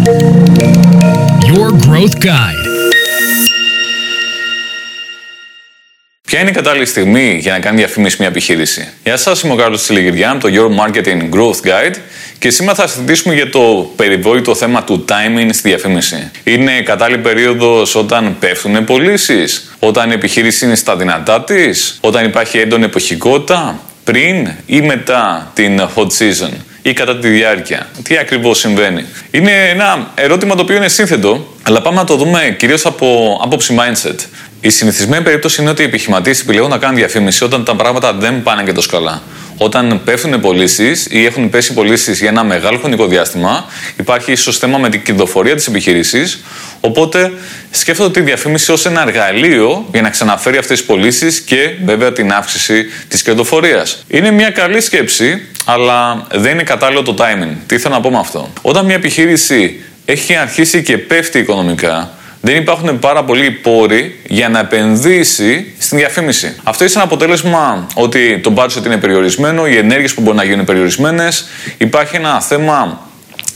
Your Growth Guide. Ποια είναι η κατάλληλη στιγμή για να κάνει διαφήμιση μια επιχείρηση; Γεια σας, είμαι ο Κάρλος Τηλεγυριά από το Your Marketing Growth Guide και σήμερα θα συζητήσουμε για το περιβόητο θέμα του timing στη διαφήμιση. Είναι κατάλληλη περίοδος όταν πέφτουν πωλήσεις, όταν η επιχείρηση είναι στα δυνατά της, όταν υπάρχει έντονη εποχικότητα, πριν ή μετά την hot season; Ή κατά τη διάρκεια. Τι ακριβώς συμβαίνει. Είναι ένα ερώτημα το οποίο είναι σύνθετο, αλλά πάμε να το δούμε κυρίως από άποψη mindset. Η συνηθισμένη περίπτωση είναι ότι οι επιχειρηματίες επιλέγουν να κάνουν διαφήμιση όταν τα πράγματα δεν πάνε και τόσο καλά. Όταν πέφτουν πωλήσεις ή έχουν πέσει πωλήσεις για ένα μεγάλο χρονικό διάστημα, υπάρχει ίσως θέμα με την κερδοφορία της επιχείρηση. Οπότε σκέφτονται τη διαφήμιση ως ένα εργαλείο για να ξαναφέρει αυτές τις πωλήσεις και βέβαια την αύξηση της κερδοφορίας. Είναι μια καλή σκέψη, αλλά δεν είναι κατάλληλο το timing. Τι θέλω να πω με αυτό; Όταν μια επιχείρηση έχει αρχίσει και πέφτει οικονομικά, δεν υπάρχουν πάρα πολλοί πόροι για να επενδύσει στην διαφήμιση. Αυτό είναι ένα αποτέλεσμα ότι το budget είναι περιορισμένο, οι ενέργειες που μπορεί να γίνουν περιορισμένες. Υπάρχει ένα θέμα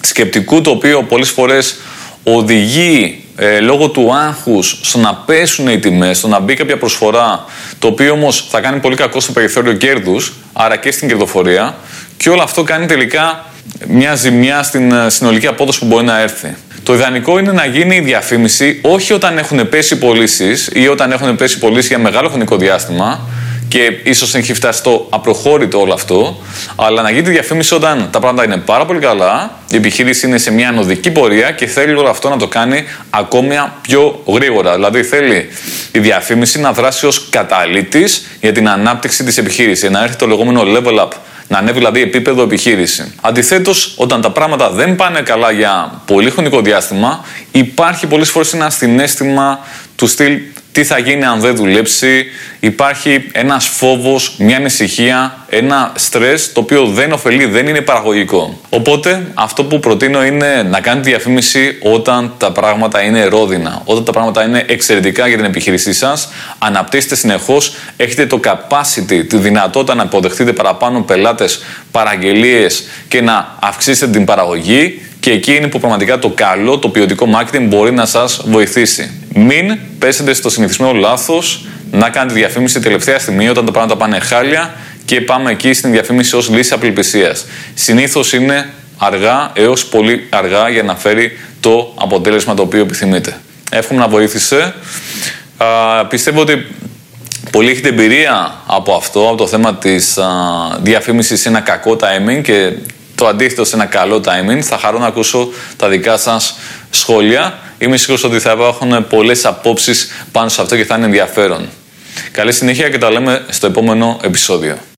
σκεπτικού το οποίο πολλές φορές οδηγεί ε, λόγω του άγχους στο να πέσουν οι τιμές, στο να μπει κάποια προσφορά, το οποίο όμως θα κάνει πολύ κακό στο περιθώριο κέρδους, άρα και στην κερδοφορία, και όλο αυτό κάνει τελικά μια ζημιά στην ε, συνολική απόδοση που μπορεί να έρθει. Το ιδανικό είναι να γίνει η διαφήμιση όχι όταν έχουν πέσει πωλήσεις ή όταν έχουν πέσει πωλήσεις για μεγάλο χρονικό διάστημα και ίσως έχει φτάσει στο απροχώρητο όλο αυτό, αλλά να γίνει η διαφήμιση όταν τα πράγματα είναι πάρα πολύ καλά, η επιχείρηση είναι σε μια ανωδική πορεία και θέλει όλο αυτό να το κάνει ακόμη πιο γρήγορα. Δηλαδή θέλει η διαφήμιση να δράσει ως καταλήτης για την ανάπτυξη της επιχείρησης, να έρθει το λεγόμενο level up να ανέβει δηλαδή επίπεδο επιχείρηση. Αντιθέτως, όταν τα πράγματα δεν πάνε καλά για πολύ χρονικό διάστημα, υπάρχει πολλές φορές ένα συνέστημα του στυλ τι θα γίνει αν δεν δουλέψει. Υπάρχει ένας φόβος, μια ανησυχία, ένα στρες το οποίο δεν ωφελεί, δεν είναι παραγωγικό. Οπότε αυτό που προτείνω είναι να κάνετε διαφήμιση όταν τα πράγματα είναι ρόδινα, όταν τα πράγματα είναι εξαιρετικά για την επιχείρησή σας. Αναπτύσσετε συνεχώς, έχετε το capacity, τη δυνατότητα να αποδεχτείτε παραπάνω πελάτες, παραγγελίες και να αυξήσετε την παραγωγή και εκεί είναι που πραγματικά το καλό, το ποιοτικό marketing μπορεί να σας βοηθήσει. Μην πέσετε στο συνηθισμένο λάθος να κάνετε διαφήμιση τελευταία στιγμή όταν τα πράγματα πάνε χάλια και πάμε εκεί στην διαφήμιση ως λύση απελπισίας. Συνήθως είναι αργά έως πολύ αργά για να φέρει το αποτέλεσμα το οποίο επιθυμείτε. Εύχομαι να βοήθησε. Α, πιστεύω ότι πολλοί έχετε εμπειρία από αυτό, από το θέμα της α, διαφήμισης σε ένα κακό timing και το αντίθετο σε ένα καλό timing. Θα χαρώ να ακούσω τα δικά σας σχόλια. Είμαι σίγουρος ότι θα υπάρχουν πολλές απόψεις πάνω σε αυτό και θα είναι ενδιαφέρον. Καλή συνέχεια και τα λέμε στο επόμενο επεισόδιο.